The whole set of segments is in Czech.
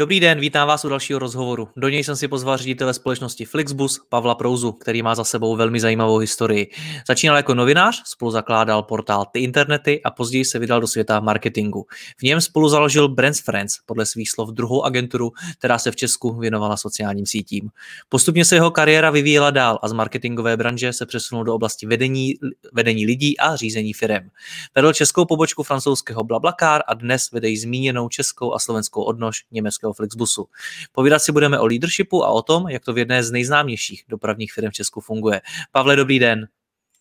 Dobrý den, vítám vás u dalšího rozhovoru. Do něj jsem si pozval ředitele společnosti Flixbus Pavla Prouzu, který má za sebou velmi zajímavou historii. Začínal jako novinář, spolu zakládal portál Ty internety a později se vydal do světa marketingu. V něm spolu založil Brands Friends, podle svých slov druhou agenturu, která se v Česku věnovala sociálním sítím. Postupně se jeho kariéra vyvíjela dál a z marketingové branže se přesunul do oblasti vedení, vedení lidí a řízení firem. Vedl českou pobočku francouzského Blablacar a dnes vede zmíněnou českou a slovenskou odnož německého českého Flixbusu. Povídat si budeme o leadershipu a o tom, jak to v jedné z nejznámějších dopravních firm v Česku funguje. Pavle, dobrý den.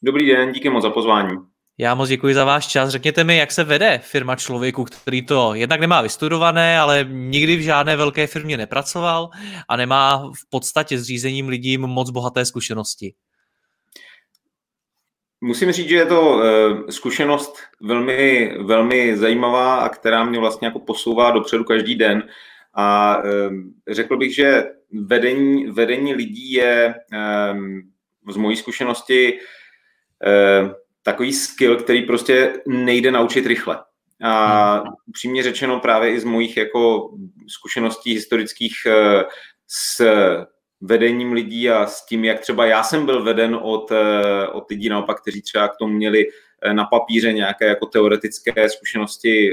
Dobrý den, díky moc za pozvání. Já moc děkuji za váš čas. Řekněte mi, jak se vede firma člověku, který to jednak nemá vystudované, ale nikdy v žádné velké firmě nepracoval a nemá v podstatě s řízením lidí moc bohaté zkušenosti. Musím říct, že je to eh, zkušenost velmi, velmi zajímavá a která mě vlastně jako posouvá dopředu každý den. A řekl bych, že vedení, vedení lidí je z mojí zkušenosti takový skill, který prostě nejde naučit rychle. A hmm. upřímně řečeno právě i z mojich jako zkušeností historických eh, s vedením lidí a s tím, jak třeba já jsem byl veden od, eh, od lidí naopak, kteří třeba k tomu měli eh, na papíře nějaké jako teoretické zkušenosti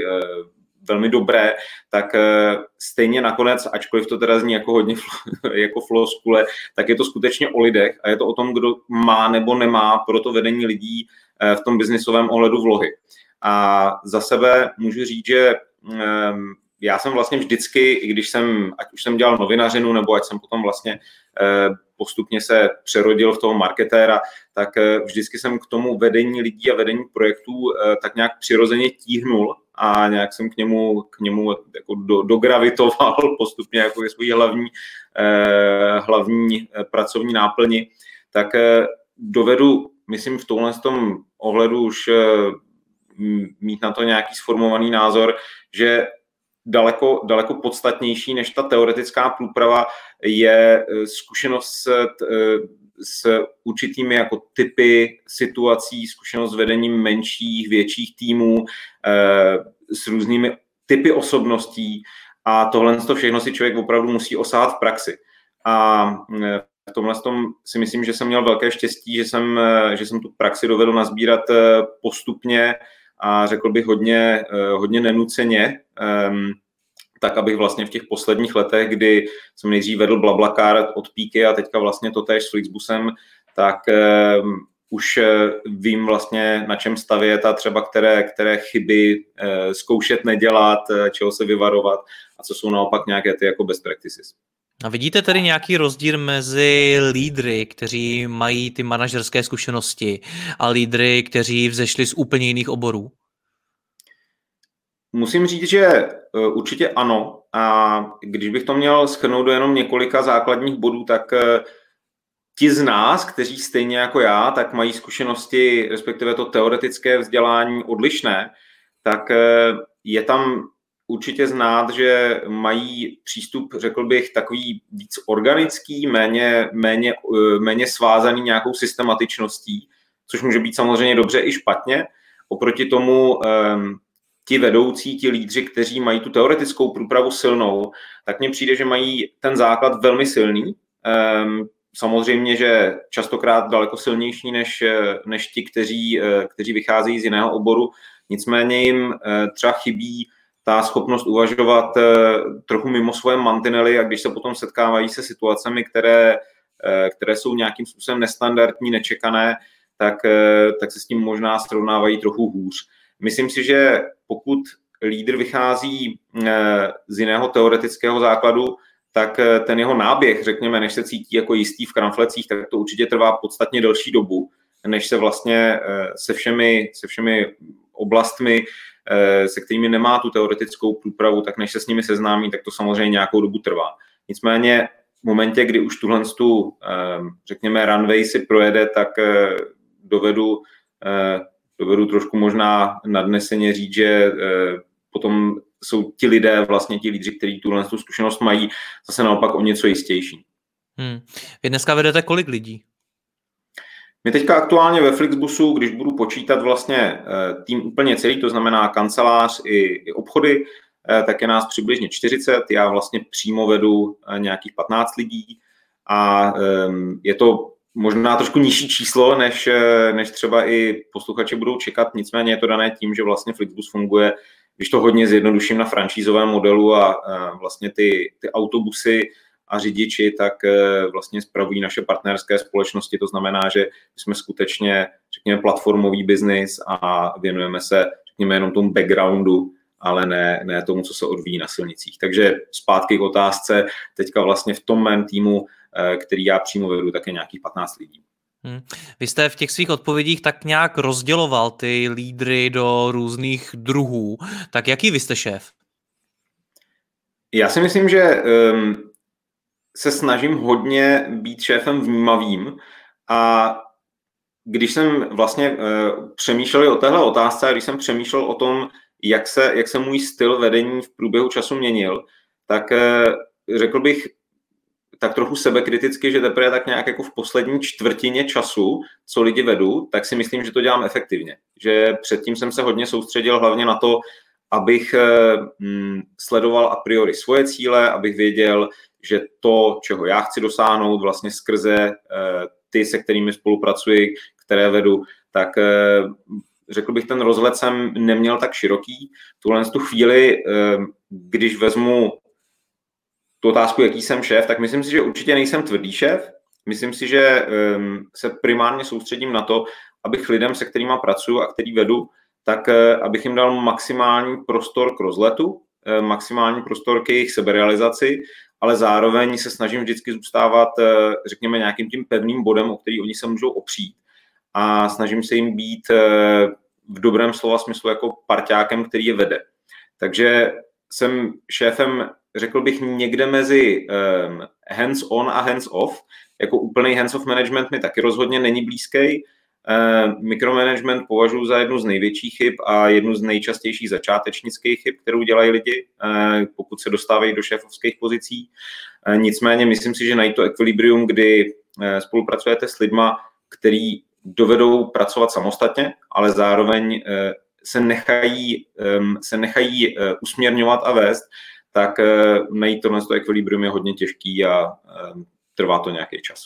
velmi dobré, tak eh, stejně nakonec, ačkoliv to teda zní jako hodně jako floskule, tak je to skutečně o lidech a je to o tom, kdo má nebo nemá pro to vedení lidí eh, v tom biznisovém ohledu vlohy. A za sebe můžu říct, že ehm, já jsem vlastně vždycky, i když jsem, ať už jsem dělal novinařinu, nebo ať jsem potom vlastně eh, postupně se přerodil v toho marketéra, tak vždycky jsem k tomu vedení lidí a vedení projektů tak nějak přirozeně tíhnul a nějak jsem k němu, k němu jako do, dogravitoval postupně jako je svůj hlavní, eh, hlavní eh, pracovní náplni, tak eh, dovedu, myslím, v tomhle tom ohledu už eh, mít na to nějaký sformovaný názor, že daleko, daleko podstatnější než ta teoretická průprava je eh, zkušenost s, eh, s určitými jako typy situací, zkušenost s vedením menších, větších týmů, eh, s různými typy osobností a tohle to všechno si člověk opravdu musí osát v praxi. A v tomhle tom si myslím, že jsem měl velké štěstí, že jsem, že jsem tu praxi dovedl nazbírat postupně a řekl bych hodně, hodně nenuceně, ehm, tak abych vlastně v těch posledních letech, kdy jsem nejdřív vedl Blablacar od píky a teďka vlastně to též s Flixbusem, tak uh, už uh, vím vlastně na čem stavět a třeba které, které chyby uh, zkoušet nedělat, uh, čeho se vyvarovat a co jsou naopak nějaké ty jako best practices. A vidíte tedy nějaký rozdíl mezi lídry, kteří mají ty manažerské zkušenosti a lídry, kteří vzešli z úplně jiných oborů? Musím říct, že e, určitě ano. A když bych to měl schrnout do jenom několika základních bodů, tak e, ti z nás, kteří stejně jako já, tak mají zkušenosti, respektive to teoretické vzdělání odlišné, tak e, je tam určitě znát, že mají přístup, řekl bych, takový víc organický, méně, méně, méně svázaný nějakou systematičností, což může být samozřejmě dobře i špatně. Oproti tomu ti vedoucí, ti lídři, kteří mají tu teoretickou průpravu silnou, tak mně přijde, že mají ten základ velmi silný. Um, samozřejmě, že častokrát daleko silnější než, než ti, kteří, kteří vycházejí z jiného oboru. Nicméně jim eh, třeba chybí ta schopnost uvažovat eh, trochu mimo svoje mantinely a když se potom setkávají se situacemi, které, eh, které jsou nějakým způsobem nestandardní, nečekané, tak, tak se s tím možná srovnávají trochu hůř. Myslím si, že pokud lídr vychází z jiného teoretického základu, tak ten jeho náběh, řekněme, než se cítí jako jistý v kramflecích, tak to určitě trvá podstatně delší dobu, než se vlastně se všemi, se všemi oblastmi, se kterými nemá tu teoretickou průpravu, tak než se s nimi seznámí, tak to samozřejmě nějakou dobu trvá. Nicméně v momentě, kdy už tuhle tu, řekněme, runway si projede, tak dovedu, dovedu trošku možná nadneseně říct, že potom jsou ti lidé, vlastně ti lídři, kteří tuhle tu zkušenost mají, zase naopak o něco jistější. Hmm. Vy dneska vedete kolik lidí? My teďka aktuálně ve Flixbusu, když budu počítat vlastně tým úplně celý, to znamená kancelář i, i obchody, Eh, tak je nás přibližně 40, já vlastně přímo vedu eh, nějakých 15 lidí a ehm, je to možná trošku nižší číslo, než, eh, než třeba i posluchači budou čekat, nicméně je to dané tím, že vlastně Flixbus funguje, když to hodně zjednoduším na franšízovém modelu a vlastně ty, ty autobusy a řidiči, tak vlastně spravují naše partnerské společnosti, to znamená, že jsme skutečně, řekněme, platformový biznis a věnujeme se, řekněme, jenom tomu backgroundu ale ne, ne tomu, co se odvíjí na silnicích. Takže zpátky k otázce, teďka vlastně v tom mém týmu, eh, který já přímo vedu, tak je nějakých 15 lidí. Hmm. Vy jste v těch svých odpovědích tak nějak rozděloval ty lídry do různých druhů. Tak jaký vy jste šéf? Já si myslím, že um, se snažím hodně být šéfem vnímavým a když jsem vlastně uh, přemýšlel o téhle otázce a když jsem přemýšlel o tom, jak se, jak se můj styl vedení v průběhu času měnil, tak eh, řekl bych tak trochu sebekriticky, že teprve tak nějak jako v poslední čtvrtině času, co lidi vedu, tak si myslím, že to dělám efektivně. Že předtím jsem se hodně soustředil hlavně na to, abych eh, mm, sledoval a priori svoje cíle, abych věděl, že to, čeho já chci dosáhnout vlastně skrze eh, ty, se kterými spolupracuji, které vedu, tak řekl bych, ten rozhled jsem neměl tak široký. Tuhle tu chvíli, ehm, když vezmu tu otázku, jaký jsem šéf, tak myslím si, že určitě nejsem tvrdý šéf. Myslím si, že ehm, se primárně soustředím na to, abych lidem, se kterými pracuji a který vedu, tak eh, abych jim dal maximální prostor k rozletu, eh, maximální prostor k jejich seberealizaci, ale zároveň se snažím vždycky zůstávat, eh, řekněme, nějakým tím pevným bodem, o který oni se můžou opřít a snažím se jim být eh, v dobrém slova smyslu jako parťákem, který je vede. Takže jsem šéfem, řekl bych, někde mezi um, hands-on a hands-off. Jako úplný hands-off management mi taky rozhodně není blízký. Uh, mikromanagement považuji za jednu z největších chyb a jednu z nejčastějších začátečnických chyb, kterou dělají lidi, uh, pokud se dostávají do šéfovských pozicí. Uh, nicméně myslím si, že najít to ekvilibrium, kdy spolupracujete s lidma, který dovedou pracovat samostatně, ale zároveň eh, se nechají, se nechají eh, usměrňovat a vést, tak eh, najít tohle to ekvilibrium je hodně těžký a trvá to nějaký čas.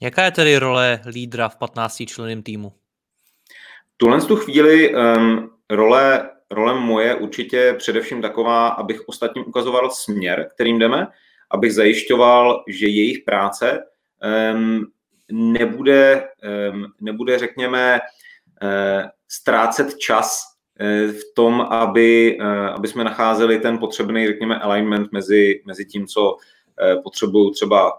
Jaká je tedy role lídra v 15 členném týmu? Tuhle tu chvíli um, role, role moje určitě především taková, abych ostatním ukazoval směr, kterým jdeme, abych zajišťoval, že jejich práce um, nebude, nebude řekněme, eh, ztrácet čas eh, v tom, aby, eh, aby jsme nacházeli ten potřebný, řekněme, alignment mezi, mezi tím, co potřebují třeba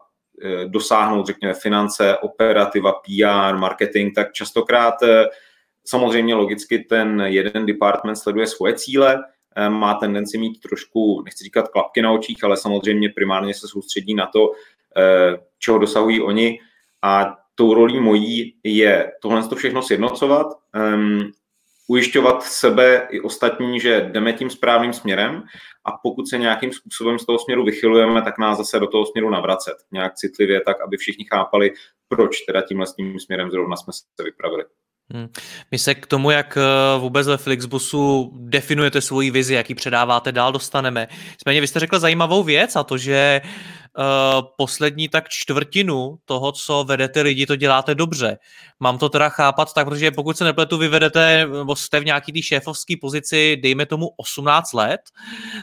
dosáhnout, řekněme, finance, operativa, PR, marketing, tak častokrát samozřejmě logicky ten jeden department sleduje svoje cíle, má tendenci mít trošku, nechci říkat klapky na očích, ale samozřejmě primárně se soustředí na to, čeho dosahují oni a tou rolí mojí je tohle to všechno sjednocovat, um, ujišťovat sebe i ostatní, že jdeme tím správným směrem a pokud se nějakým způsobem z toho směru vychylujeme, tak nás zase do toho směru navracet. Nějak citlivě, tak aby všichni chápali, proč teda tímhle tím směrem zrovna jsme se vypravili. Hmm. My se k tomu, jak eh, vůbec ve Flixbusu definujete svoji vizi, jaký předáváte dál, dostaneme. Nicméně vy jste řekl zajímavou věc a to, že uh, poslední tak čtvrtinu toho, co vedete lidi, to děláte dobře. Mám to teda chápat tak, protože pokud se nepletu, vy vedete, nebo jste v nějaký té šéfovské pozici, dejme tomu 18 let,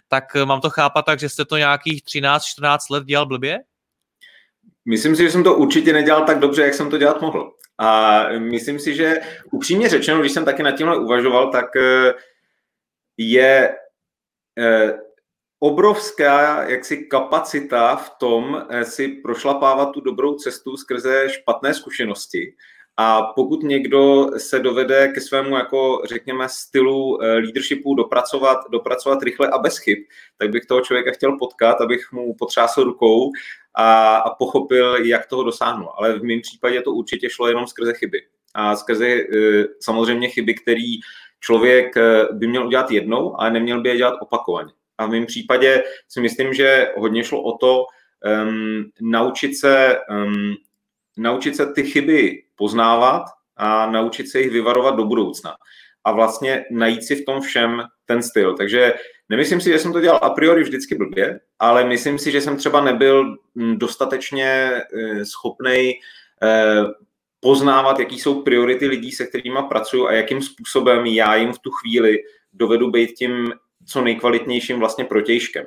tak mám to chápat tak, že jste to nějakých 13-14 let dělal blbě? Myslím si, že jsem to určitě nedělal tak dobře, jak jsem to dělat mohl. A myslím si, že upřímně řečeno, když jsem taky nad tímhle uvažoval, tak eh, je obrovská jaksi kapacita v tom si prošlapávat tu dobrou cestu skrze špatné zkušenosti a pokud někdo se dovede ke svému, jako řekněme, stylu eh, leadershipu dopracovat, dopracovat rychle a bez chyb, tak bych toho člověka chtěl potkat, abych mu potřásl rukou a, a pochopil, jak toho dosáhnu. Ale v mém případě to určitě šlo jenom skrze chyby. A skrze eh, samozřejmě chyby, které člověk eh, by měl udělat jednou, ale neměl by je dělat opakovaně. A v mém případě si myslím, že hodně šlo o to um, naučit se um, naučit se ty chyby poznávat a naučit se jich vyvarovat do budoucna. A vlastně najít si v tom všem ten styl. Takže nemyslím si, že jsem to dělal a priori vždycky blbě, ale myslím si, že jsem třeba nebyl hm, dostatečně eh, schopný eh, poznávat, jaký jsou priority lidí, se kterými pracuju a jakým způsobem já jim v tu chvíli dovedu být tím co nejkvalitnějším vlastně protějškem.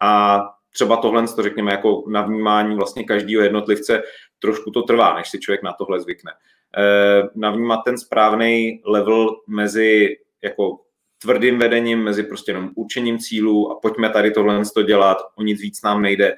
A třeba tohle, to řekněme, jako na vnímání vlastně každého jednotlivce, trošku to trvá, než si člověk na tohle zvykne. E, navnímat ten správný level mezi jako tvrdým vedením, mezi prostě jenom určením cílů a pojďme tady tohle to dělat, o nic víc nám nejde.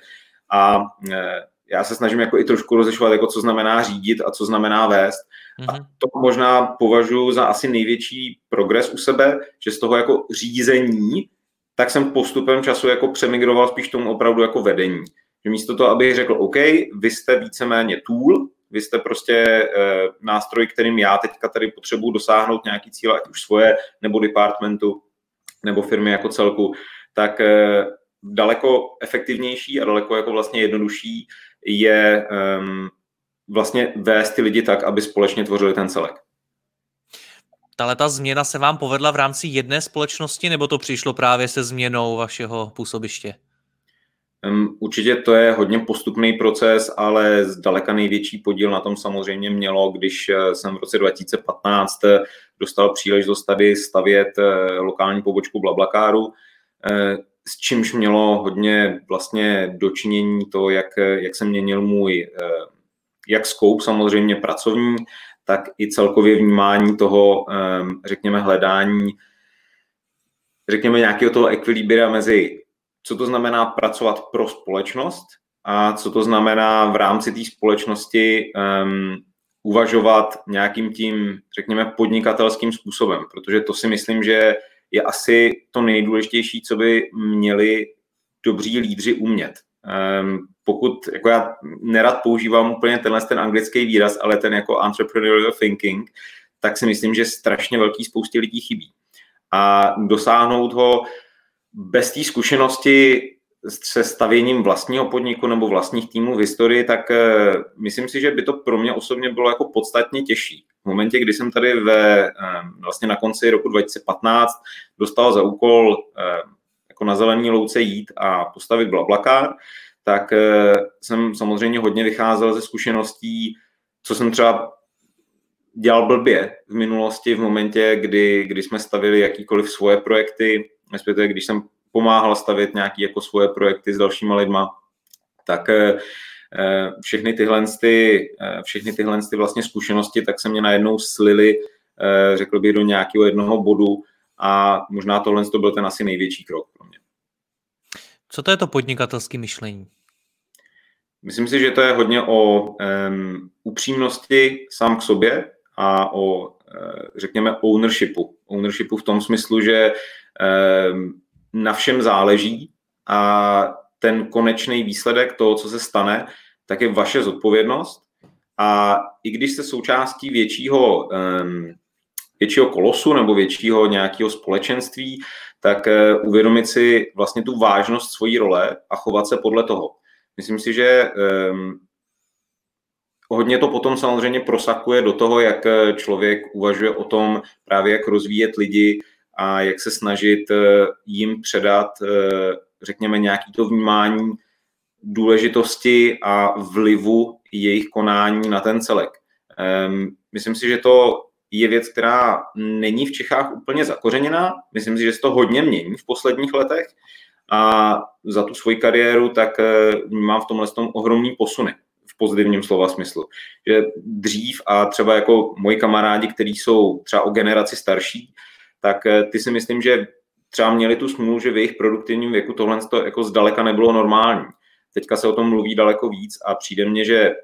A e, já se snažím jako i trošku rozlišovat, jako co znamená řídit a co znamená vést. Mm-hmm. A mhm. to možná považuji za asi největší progres u sebe, že z toho jako řízení tak jsem postupem času jako přemigroval spíš tomu opravdu jako vedení. Že místo toho, abych řekl, OK, vy jste víceméně tool, vy jste prostě e, nástroj, kterým já teďka tady potřebuji dosáhnout nějaký cíl, ať už svoje, nebo departmentu, nebo firmy jako celku, tak e, daleko efektivnější a daleko jako vlastně jednodušší je e, vlastně vést ty lidi tak, aby společně tvořili ten celek tahle ta změna se vám povedla v rámci jedné společnosti, nebo to přišlo právě se změnou vašeho působiště? Určitě to je hodně postupný proces, ale zdaleka největší podíl na tom samozřejmě mělo, když eh, jsem v roce 2015 eh, dostal příležitost tady stavět eh, lokální pobočku Blablakáru, s čímž mělo hodně vlastně dočinění to, jak, jak se měnil můj jak scope samozřejmě pracovní, tak i celkově vnímání toho, řekněme, hledání, řekněme, nějakého toho ekvilibria mezi, co to znamená pracovat pro společnost a co to znamená v rámci té společnosti um, uvažovat nějakým tím, řekněme, podnikatelským způsobem, protože to si myslím, že je asi to nejdůležitější, co by měli dobří lídři umět. Um, pokud, jako já nerad používám úplně tenhle ten anglický výraz, ale ten jako entrepreneurial thinking, tak si myslím, že strašně velký spoustě lidí chybí. A dosáhnout ho bez té zkušenosti se stavěním vlastního podniku nebo vlastních týmů v historii, tak uh, myslím si, že by to pro mě osobně bylo jako podstatně těžší. V momentě, kdy jsem tady ve, uh, vlastně na konci roku 2015 dostal za úkol uh, jako na zelený louce jít a postavit blablakár, tak eh, jsem samozřejmě hodně vycházel ze zkušeností, co jsem třeba dělal blbě v minulosti, v momentě, kdy, kdy jsme stavili jakýkoliv svoje projekty, respektive když jsem pomáhal stavět nějaké jako svoje projekty s dalšíma lidma, tak eh, eh, všechny tyhle, ty, všechny tyhle ty vlastně zkušenosti tak se mě najednou slily, řekl bych, do nějakého jednoho bodu a možná tohle to byl ten asi největší krok pro mě. Co to je to podnikatelské myšlení? Myslím si, že to je hodně o um, upřímnosti sám k sobě a o, uh, řekněme, ownershipu. Ownershipu v tom smyslu, že na všem záleží a ten konečný výsledek toho, co se stane, tak je vaše zodpovědnost. A i když jste součástí většího, um, většího kolosu nebo většího nějakého společenství, tak uh, uvědomit si vlastně tu vážnost svojí role a chovat se podle toho. Myslím si, že um, hodně to potom samozřejmě prosakuje do toho, jak eh, člověk uvažuje o tom právě, jak rozvíjet lidi a jak se snažit eh, jim předat, eh, řekněme, nějaký to vnímání důležitosti a vlivu jejich konání na ten celek. Um, myslím si, že to je věc, která není v Čechách úplně zakořeněná. Myslím si, že se to hodně mění v posledních letech a za tu svoji kariéru, tak eh, mám v tomhle tom ohromný posuny v pozitivním slova smyslu. Že dřív a třeba jako moji kamarádi, kteří jsou třeba o generaci starší, tak eh, ty si myslím, že třeba měli tu smůlu, že v jejich produktivním věku tohle to jako zdaleka nebylo normální. Teďka se o tom mluví daleko víc a přijde mně, že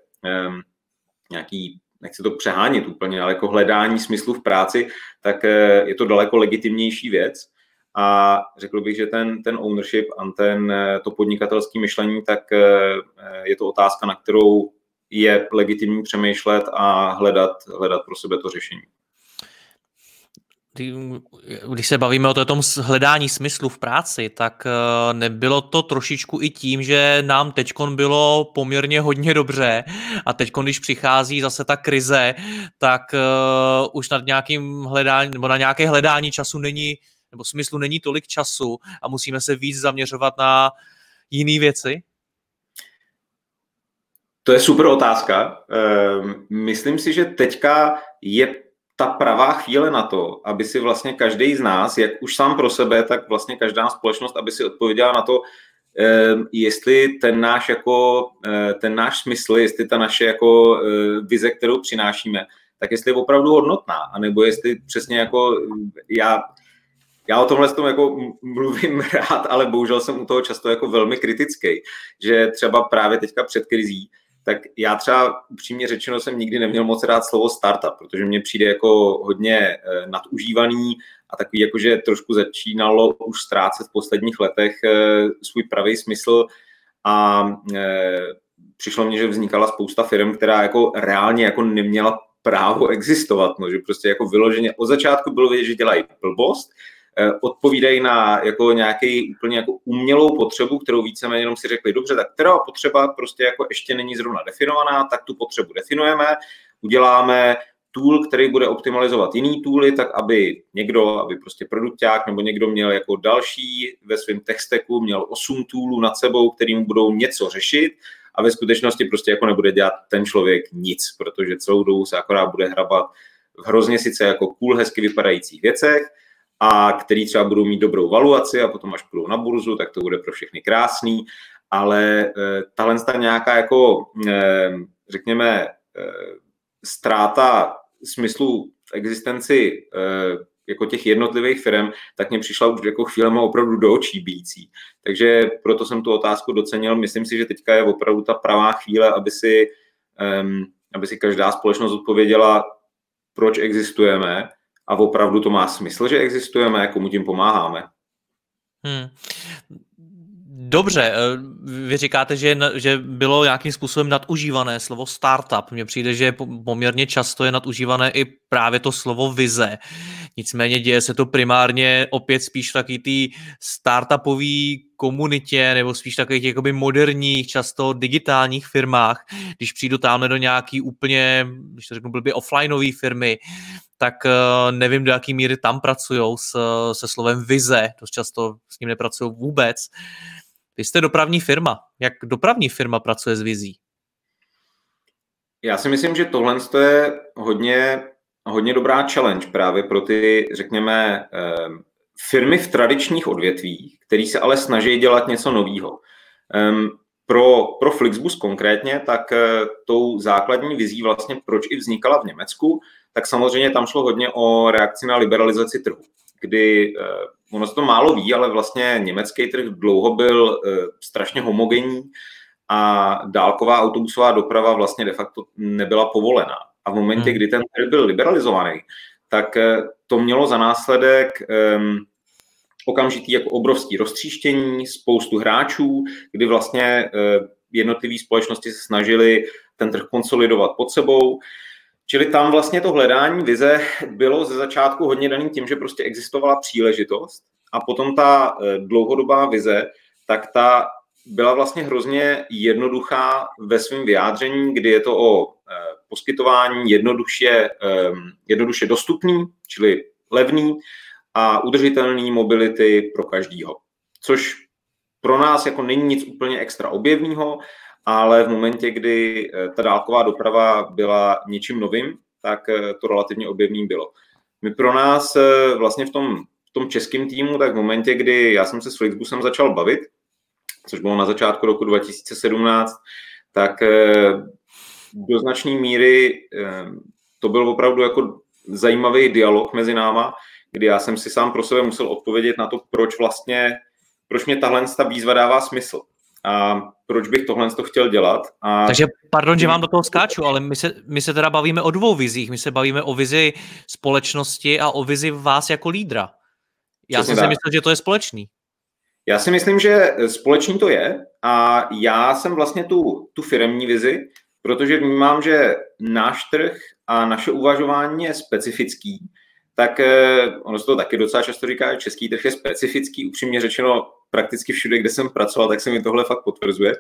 um, nějaký nechci to přehánět úplně, ale jako hledání smyslu v práci, tak eh, je to daleko legitimnější věc. A řekl bych, že ten, ten ownership a ten, eh, to podnikatelské myšlení, tak eh, je to otázka, na kterou je legitimní přemýšlet a hledat, hledat pro sebe to řešení když se bavíme o tom hledání smyslu v práci, tak eh, nebylo to trošičku i tím, že nám teďkon bylo poměrně hodně dobře a teďkon, když přichází zase ta krize, tak uh, už nad nějakým hledání, nebo na nějaké hledání času není, nebo smyslu není tolik času a musíme se víc zaměřovat na jiné věci? To je super otázka. Ehm, myslím si, že teďka je ta pravá chvíle na to, aby si vlastně každý z nás, jak už sám pro sebe, tak vlastně každá společnost, aby si odpověděla na to, ehm, jestli ten náš, jako, eh, ten náš smysl, jestli ta naše jako eh, vize, kterou přinášíme, tak jestli je opravdu hodnotná, anebo jestli přesně jako já, já o tomhle tom jako mluvím rád, ale bohužel jsem u toho často jako velmi kritický, že třeba právě teďka před krizí, tak já třeba upřímně řečeno jsem nikdy neměl moc rád slovo startup, protože mně přijde jako hodně eh, nadužívaný a takový jako, že trošku začínalo už ztrácet v posledních letech eh, svůj pravý smysl a eh, přišlo mně, že vznikala spousta firm, která jako reálně jako neměla právo existovat, no, že prostě jako vyloženě od začátku bylo vidět, že dělají blbost, odpovídají na jako nějaký úplně jako umělou potřebu, kterou víceméně jenom si řekli, dobře, tak která potřeba prostě jako ještě není zrovna definovaná, tak tu potřebu definujeme, uděláme tool, který bude optimalizovat jiný tooly, tak aby někdo, aby prostě produkták nebo někdo měl jako další ve svém texteku, měl 8 toolů nad sebou, kterým budou něco řešit a ve skutečnosti prostě jako nebude dělat ten člověk nic, protože celou dobu se akorát bude hrabat v hrozně sice jako cool, hezky vypadajících věcech, a který třeba budou mít dobrou valuaci a potom až půjdou na burzu, tak to bude pro všechny krásný, ale e, tahle nějaká jako, e, řekněme, e, ztráta smyslu existenci jako těch jednotlivých firm, tak mě přišla už jako chvílema opravdu do očí bíjící. Takže proto jsem tu otázku docenil. Myslím si, že teďka je opravdu ta pravá chvíle, aby si, um, aby si každá společnost odpověděla, proč existujeme a opravdu to má smysl, že existujeme, komu tím pomáháme. Hmm. Dobře, eh, vy říkáte, že, že bylo nějakým způsobem nadužívané slovo startup. Mně přijde, že poměrně často je nadužívané i právě to slovo vize. Nicméně děje se to primárně opět spíš taky té startupové komunitě nebo spíš takových jakoby moderních, často digitálních firmách. Když přijdu tamhle do nějaký úplně, když to řeknu blbě, offlineové firmy, tak eh, nevím, do jaký míry tam pracují se slovem vize. Dost často s ním nepracují vůbec. Vy jste dopravní firma. Jak dopravní firma pracuje s vizí? Já si myslím, že tohle je hodně, hodně dobrá challenge právě pro ty, řekněme, ehm, firmy v tradičních odvětvích, které se ale snaží dělat něco nového. Ehm, pro, pro Flixbus konkrétně, tak eh, tou základní vizí vlastně, proč i vznikala v Německu, tak samozřejmě tam šlo hodně o reakci na liberalizaci trhu, kdy eh, ono se to málo ví, ale vlastně německý trh dlouho byl eh, strašně homogenní a dálková autobusová doprava vlastně de facto nebyla povolená. A v momentě, hmm. kdy ten trh byl liberalizovaný, tak eh, to mělo za následek um, okamžitý jako obrovský roztříštění, spoustu hráčů, kdy vlastně uh, jednotlivé společnosti se snažily ten trh konsolidovat pod sebou. Čili tam vlastně to hledání vize bylo ze začátku hodně daným tím, že prostě existovala příležitost a potom ta eh, dlouhodobá vize, tak ta byla vlastně hrozně jednoduchá ve svém vyjádření, kdy je to o poskytování jednoduše, ehm, jednoduše dostupný, čili levný a udržitelný mobility pro každýho. Což pro nás jako není nic úplně extra objevného, ale v momentě, kdy eh, ta dálková doprava byla něčím novým, tak eh, to relativně objevný bylo. My pro nás eh, vlastně v tom, v tom českém týmu, tak v momentě, kdy já jsem se s Flixbusem začal bavit, což bylo na začátku roku 2017, tak do značné míry to byl opravdu jako zajímavý dialog mezi náma, kdy já jsem si sám pro sebe musel odpovědět na to, proč vlastně, proč mě tahle ta výzva dává smysl a proč bych tohle to chtěl dělat. A... Takže pardon, že vám do toho skáču, ale my se, my se teda bavíme o dvou vizích. My se bavíme o vizi společnosti a o vizi vás jako lídra. Já Přesně jsem si myslel, že to je společný. Já si myslím, že společný to je a já jsem vlastně tu, tu firemní vizi, protože vnímám, že náš trh a naše uvažování je specifický, tak eh, ono se to taky docela často říká, že český trh je specifický, upřímně řečeno prakticky všude, kde jsem pracoval, tak se mi tohle fakt potvrzuje.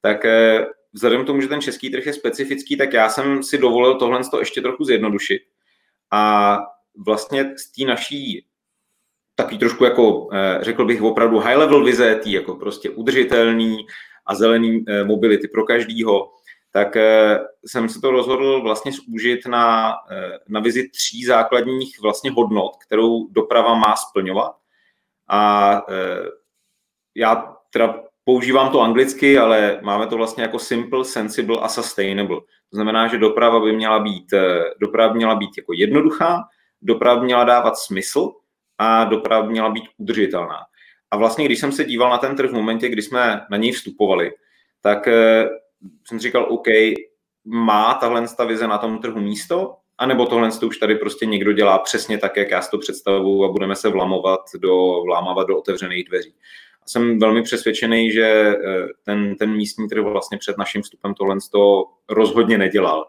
Tak eh, vzhledem k tomu, že ten český trh je specifický, tak já jsem si dovolil tohle to ještě trochu zjednodušit. A vlastně z té naší takový trošku jako, eh, řekl bych, opravdu high level vize, tý jako prostě udržitelný a zelený mobility pro každýho, tak eh, jsem se to rozhodl vlastně zúžit na, eh, na vizi tří základních vlastně hodnot, kterou doprava má splňovat. A eh, já teda používám to anglicky, ale máme to vlastně jako simple, sensible a sustainable. To znamená, že doprava by měla být, doprava by měla být jako jednoduchá, doprava by měla dávat smysl a doprava by měla být udržitelná. A vlastně, když jsem se díval na ten trh v momentě, kdy jsme na něj vstupovali, tak jsem říkal, OK, má tahle vize na tom trhu místo, anebo tohle už tady prostě někdo dělá přesně tak, jak já si to představuju a budeme se vlamovat do, vlámávat do otevřených dveří. A jsem velmi přesvědčený, že eh, ten, ten místní trh vlastně před naším vstupem tohle to rozhodně nedělal.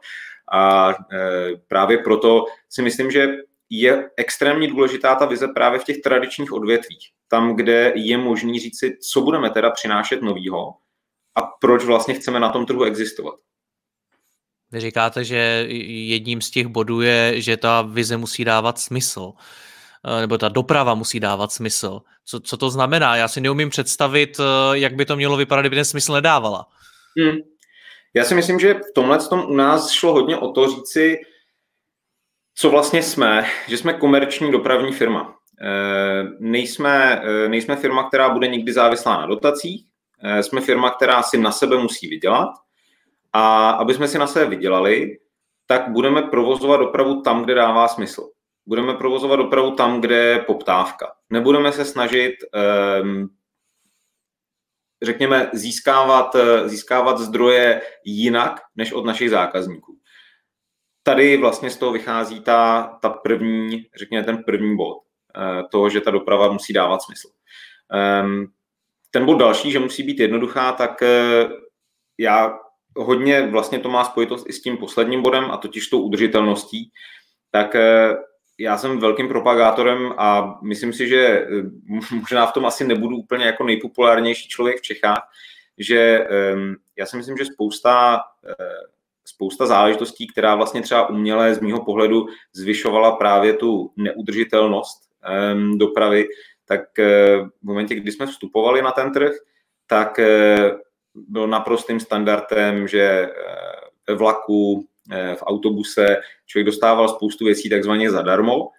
A eh, právě proto si myslím, že je extrémně důležitá ta vize právě v těch tradičních odvětvích. Tam, kde je možný říct si, co budeme teda přinášet novýho, a proč vlastně chceme na tom trhu existovat. Vy říkáte, že jedním z těch bodů je, že ta vize musí dávat smysl, eh, nebo ta doprava musí dávat smysl. Co, co to znamená? Já si neumím představit, eh, jak by to mělo vypadat, kdyby ten smysl nedávala. Hmm. Já si myslím, že v tomhle tom u nás šlo hodně o to říci, co vlastně jsme, že jsme komerční dopravní firma. E, nejsme, nejsme firma, která bude nikdy závislá na dotacích, Eh, jsme firma, která si na sebe musí vydělat a aby jsme si na sebe vydělali, tak budeme provozovat dopravu tam, kde dává smysl. Budeme provozovat dopravu tam, kde je poptávka. Nebudeme se snažit, ehm, řekněme, získávat, eh, získávat zdroje jinak, než od našich zákazníků. Tady vlastně z toho vychází ta, ta první, řekněme, ten první bod, eh, toho, že ta doprava musí dávat smysl. Ten bod další, že musí být jednoduchá, tak eh, já hodně vlastně to má spojitost i s tím posledním bodem, a totiž tou udržitelností, tak eh, já jsem velkým propagátorem a myslím si, že eh, možná v tom asi nebudu úplně jako nejpopulárnější člověk v Čechách, že ehm, já si myslím, že spousta, spousta záležitostí, která vlastně třeba uměle z mýho pohledu zvyšovala právě tu neudržitelnost ehm, dopravy, tak eh, v momentě, kdy jsme vstupovali na ten trh, tak eh, byl naprostým standardem, že eh, ve vlaku, v autobuse člověk dostával spoustu věcí takzvaně zadarmo,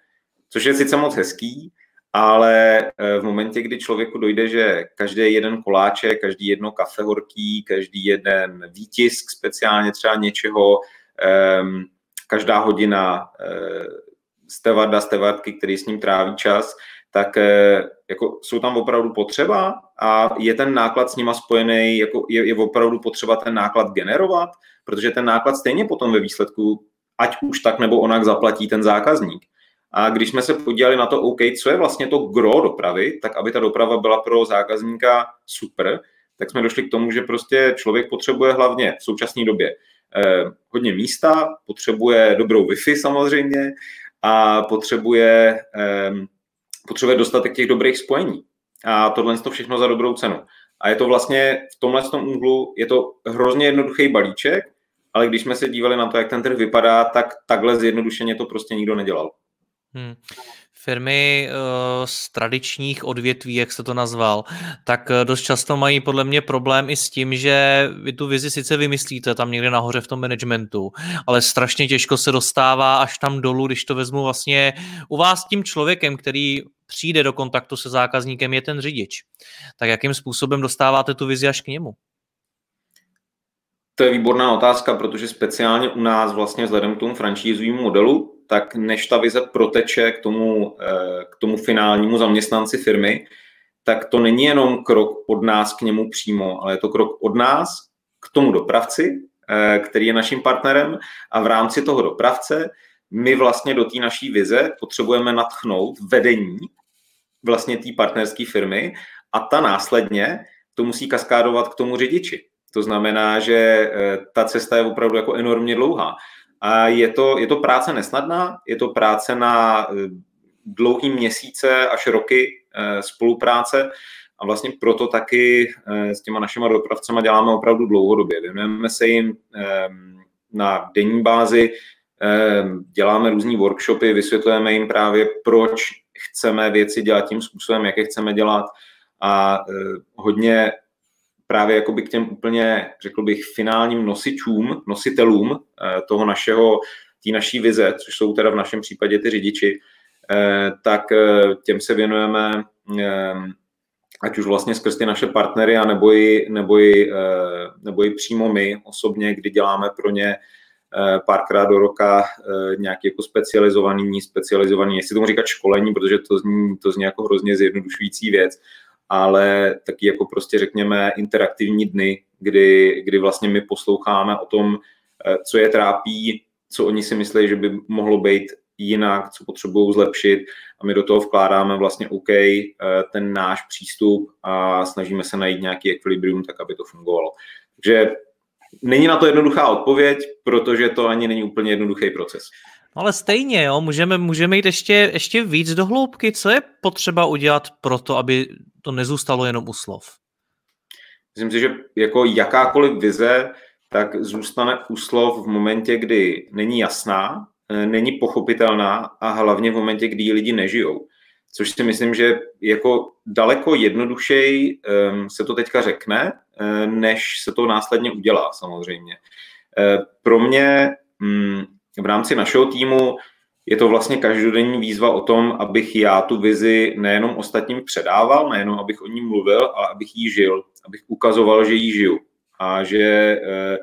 což je sice moc hezký, ale v momentě, kdy člověku dojde, že každý jeden koláček, každý jedno kafe horký, každý jeden výtisk speciálně třeba něčeho, ehm, každá hodina stevarda, stevardky, který s ním tráví čas, tak eh, jako jsou tam opravdu potřeba a je ten náklad s nima spojený, jako je, je opravdu potřeba ten náklad generovat, protože ten náklad stejně potom ve výsledku, ať už tak nebo onak zaplatí ten zákazník. A když jsme se podívali na to, OK, co je vlastně to gro dopravy, tak aby ta doprava byla pro zákazníka super, tak jsme došli k tomu, že prostě člověk potřebuje hlavně v současné době eh, hodně místa, potřebuje dobrou Wi-Fi samozřejmě a potřebuje eh, potřebuje dostatek těch dobrých spojení. A tohle to všechno za dobrou cenu. A je to vlastně v tomhle tom úhlu, je to hrozně jednoduchý balíček, ale když jsme se dívali na to, jak ten trh vypadá, tak takhle zjednodušeně to prostě nikdo nedělal. Hmm firmy uh, z tradičních odvětví, jak jste to nazval, tak uh, dost často mají podle mě problém i s tím, že vy tu vizi sice vymyslíte tam někde nahoře v tom managementu, ale strašně těžko se dostává až tam dolů, když to vezmu vlastně u vás tím člověkem, který přijde do kontaktu se zákazníkem, je ten řidič. Tak jakým způsobem dostáváte tu vizi až k němu? To je výborná otázka, protože speciálně u nás vlastně vzhledem k tomu franšízovému modelu, tak než ta vize proteče k tomu, eh, k tomu finálnímu zaměstnanci firmy, tak to není jenom krok od nás k němu přímo, ale je to krok od nás k tomu dopravci, eh, který je naším partnerem a v rámci toho dopravce my vlastně do té naší vize potřebujeme natchnout vedení vlastně té partnerské firmy a ta následně to musí kaskádovat k tomu řidiči. To znamená, že eh, ta cesta je opravdu jako enormně dlouhá. A je to, je to práce nesnadná, je to práce na eh, dlouhý měsíce až roky eh, spolupráce? A vlastně proto taky s těma našima dopravcema děláme opravdu dlouhodobě. Věnujeme se jim na denní bázi, děláme různé workshopy, vysvětlujeme jim právě, proč chceme věci dělat tím způsobem, jak je chceme dělat. A hodně právě jakoby k těm úplně, řekl bych, finálním nosičům, nositelům eh, toho našeho, té naší vize, což jsou teda v našem případě ty řidiči, eh, tak eh, těm se věnujeme ať už vlastně skrz ty naše partnery, a nebo i, nebo, i, nebo i přímo my osobně, kdy děláme pro ně párkrát do roka nějaký jako specializovaný, specializovaný, jestli tomu říkat školení, protože to zní, to zní jako hrozně zjednodušující věc, ale taky jako prostě řekněme interaktivní dny, kdy, kdy vlastně my posloucháme o tom, eh, co je trápí, co oni si myslí, že by mohlo být jinak, co potřebují zlepšit a my do toho vkládáme vlastně OK eh, ten náš přístup a snažíme se najít nějaký ekvilibrium tak, aby to fungovalo. Takže není na to jednoduchá odpověď, protože to ani není úplně jednoduchý proces. Ale stejně, jo, můžeme, můžeme jít ještě, ještě víc do hloubky. Co je potřeba udělat pro to, aby to nezůstalo jenom u slov? Myslím si, že jako jakákoliv vize, tak zůstane u slov v momentě, kdy není jasná, eh, není pochopitelná a hlavně v momentě, kdy lidi nežijou. Což si myslím, že jako daleko jednodušeji um, se to teďka řekne, um, než se to následně udělá samozřejmě. Um, pro mě um, v rámci našeho týmu je to vlastně každodenní výzva o tom, abych já tu vizi nejenom ostatním předával, nejenom abych o ní mluvil, ale abych ji žil, abych ukazoval, že ji žiju. A že eh,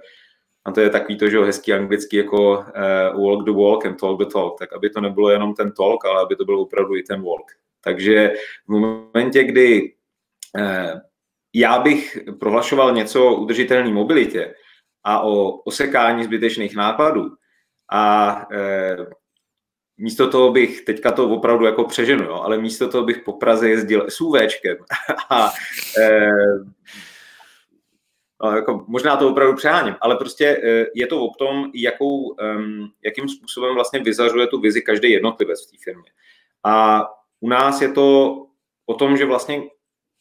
a to je takový to, že hezký anglicky jako uh, walk the walk and talk the talk, tak aby to nebylo jenom ten talk, ale aby to byl opravdu i ten walk. Takže v momentě, kdy uh, já bych prohlašoval něco o udržitelné mobilitě a o osekání zbytečných nákladů a uh, místo toho bych, teďka to opravdu jako přeženu, jo, ale místo toho bych po Praze jezdil SUVčkem a e, no, jako, možná to opravdu přeháním, ale prostě e, je to o tom, jakou, e, jakým způsobem vlastně vyzařuje tu vizi každý jednotlivec v té firmě. A u nás je to o tom, že vlastně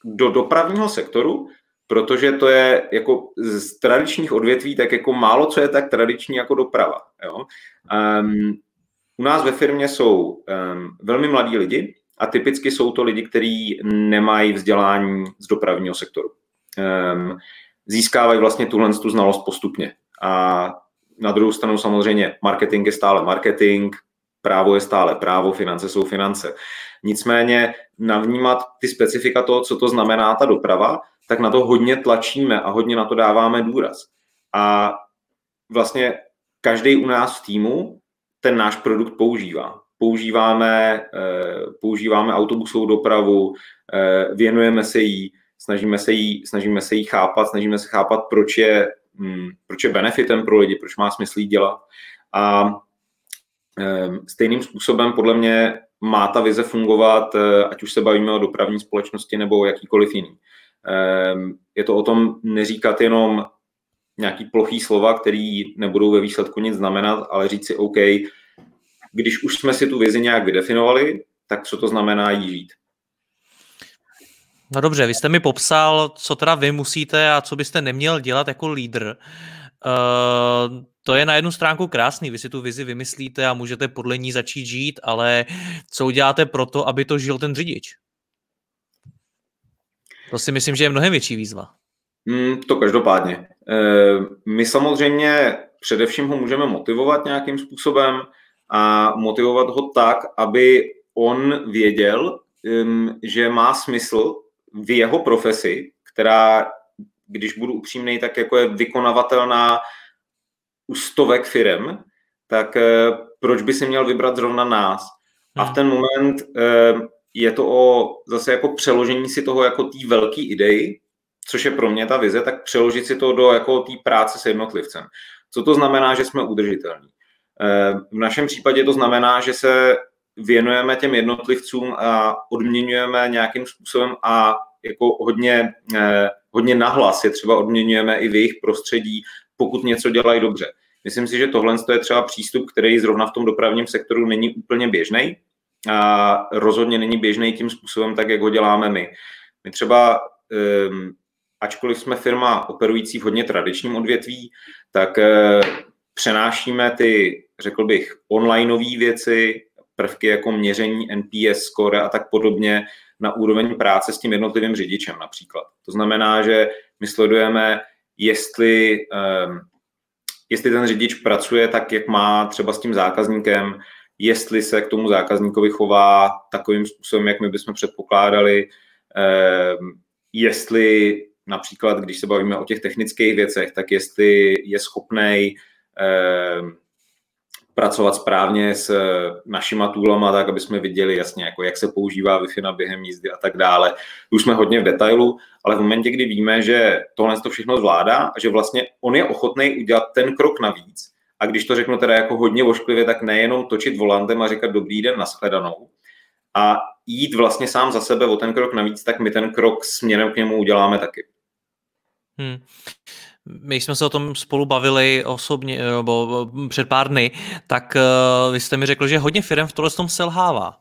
do dopravního sektoru, protože to je jako z tradičních odvětví, tak jako málo co je tak tradiční jako doprava. Jo? Um, u nás ve firmě jsou um, velmi mladí lidi a typicky jsou to lidi, kteří nemají vzdělání z dopravního sektoru. Um, získávají vlastně tuhle tu znalost postupně. A na druhou stranu samozřejmě marketing je stále marketing, právo je stále právo, finance jsou finance. Nicméně navnímat ty specifika toho, co to znamená ta doprava, tak na to hodně tlačíme a hodně na to dáváme důraz. A vlastně každý u nás v týmu ten náš produkt používá. Používáme, eh, používáme autobusovou dopravu, eh, věnujeme se jí, snažíme se jí, snažíme se jí chápat, snažíme se chápat, proč je, hm, proč je benefitem pro lidi, proč má smysl jí dělat. A eh, stejným způsobem podle mě má ta vize fungovat, ať už se bavíme o dopravní společnosti nebo jakýkoliv jiný. Je to o tom neříkat jenom nějaký plochý slova, který nebudou ve výsledku nic znamenat, ale říct si OK, když už jsme si tu vizi nějak vydefinovali, tak co to znamená jí žít. No dobře, vy jste mi popsal, co teda vy musíte a co byste neměl dělat jako lídr. Uh, to je na jednu stránku krásný, vy si tu vizi vymyslíte a můžete podle ní začít žít, ale co uděláte pro to, aby to žil ten řidič? To si myslím, že je mnohem větší výzva. Mm, to každopádně. E, my samozřejmě především ho můžeme motivovat nějakým způsobem a motivovat ho tak, aby on věděl, že má smysl v jeho profesi, která, když budu upřímný, tak jako je vykonavatelná u stovek firem, tak e, proč by si měl vybrat zrovna nás. A v hmm. ten moment je to o zase jako přeložení si toho jako té velké idei, což je pro mě ta vize, tak přeložit si to do jako té práce s jednotlivcem. Co to znamená, že jsme udržitelní? Eh, v našem případě to znamená, že se věnujeme těm jednotlivcům a odměňujeme nějakým způsobem a jako hodně, eh, hodně nahlas je třeba odměňujeme i v jejich prostředí, pokud něco dělají dobře. Myslím si, že tohle je třeba přístup, který zrovna v tom dopravním sektoru není úplně běžný a rozhodně není běžný tím způsobem, tak jak ho děláme my. My třeba, um, ačkoliv jsme firma operující v hodně tradičním odvětví, tak uh, přenášíme ty, řekl bych, onlineové věci, prvky jako měření NPS score a tak podobně na úroveň práce s tím jednotlivým řidičem například. To znamená, že my sledujeme, jestli, um, jestli ten řidič pracuje tak, jak má třeba s tím zákazníkem, jestli se k tomu zákazníkovi chová takovým způsobem, jak my bychom předpokládali, um, jestli například, když se bavíme o těch technických věcech, tak jestli je schopný um, pracovat správně s eh, našima toolama, tak aby jsme viděli jasně, jako jak se používá Wi-Fi na během jízdy a tak dále. Už jsme hodně v detailu, ale v momentě, kdy víme, že tohle to všechno zvládá a že vlastně on je ochotný udělat ten krok navíc, a když to řeknu teda jako hodně vošklivě, tak nejenom točit volantem a říkat dobrý den, nashledanou, a jít vlastně sám za sebe o ten krok navíc, tak my ten krok směrem k němu uděláme taky. Hmm. My jsme se o tom spolu bavili osobně, nebo před pár dny, tak uh, vy jste mi řekl, že hodně firm v tohle tom selhává.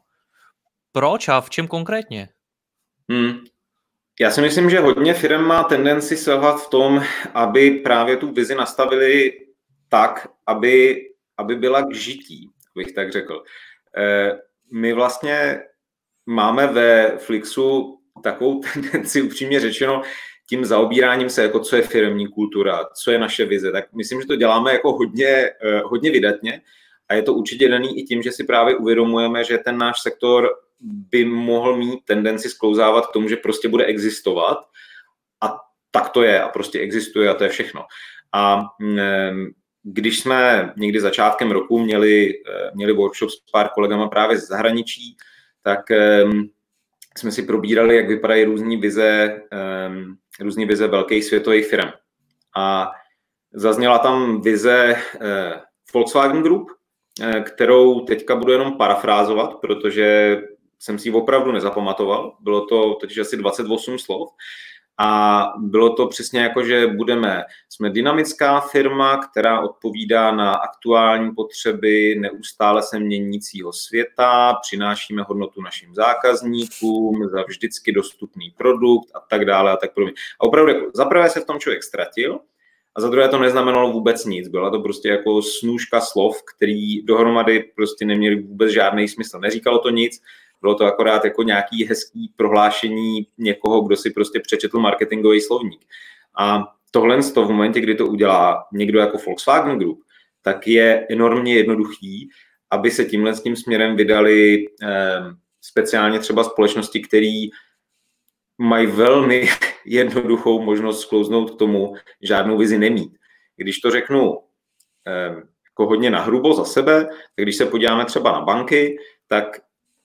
Proč a v čem konkrétně? Hmm. Já si myslím, že hodně firm má tendenci selhat v tom, aby právě tu vizi nastavili tak, aby, aby byla k žití, bych tak řekl. Eh, my vlastně máme ve Flixu takovou tendenci, upřímně řečeno, tím zaobíráním se, jako co je firmní kultura, co je naše vize, tak myslím, že to děláme jako hodně, eh, hodně vydatně a je to určitě daný i tím, že si právě uvědomujeme, že ten náš sektor by mohl mít tendenci sklouzávat k tomu, že prostě bude existovat a tak to je a prostě existuje a to je všechno. A mm, když jsme někdy začátkem roku měli, eh, měli workshop s pár kolegama právě z zahraničí, tak jsme si probírali, jak vypadají různé vize, um, různé vize velkých světových firm. A zazněla tam vize uh, Volkswagen Group, uh, kterou teďka budu jenom parafrázovat, protože jsem si ji opravdu nezapamatoval. Bylo to totiž asi 28 slov. A bylo to přesně jako, že budeme, jsme dynamická firma, která odpovídá na aktuální potřeby neustále se měnícího světa, přinášíme hodnotu našim zákazníkům za vždycky dostupný produkt a tak dále a tak podobně. A opravdu, jako, za prvé se v tom člověk ztratil, a za druhé to neznamenalo vůbec nic. Byla to prostě jako snůžka slov, který dohromady prostě neměly vůbec žádný smysl. Neříkalo to nic, bylo to akorát jako nějaký hezký prohlášení někoho, kdo si prostě přečetl marketingový slovník. A tohle to v momentě, kdy to udělá někdo jako Volkswagen Group, tak je enormně jednoduchý, aby se tímhle s tím směrem vydali eh, speciálně třeba společnosti, které mají velmi jednoduchou možnost sklouznout k tomu, žádnou vizi nemít. Když to řeknu eh, jako hodně nahrubo za sebe, tak když se podíváme třeba na banky, tak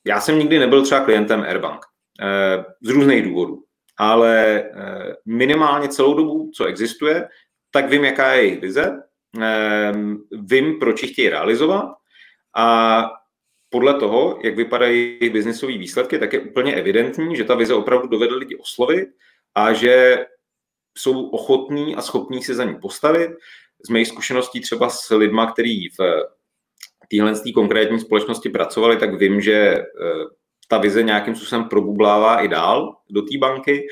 já jsem nikdy nebyl třeba klientem Airbank eh, z různých důvodů, ale eh, minimálně celou dobu, co existuje, tak vím, jaká je jejich vize, eh, vím, proč ji chtějí realizovat a podle toho, jak vypadají jejich biznisové výsledky, tak je úplně evidentní, že ta vize opravdu dovede lidi oslovit a že jsou ochotní a schopní se za ní postavit. Z mých zkušeností třeba s lidma, kteří v téhle konkrétní společnosti pracovali, tak vím, že eh, ta vize nějakým způsobem probublává i dál do té banky.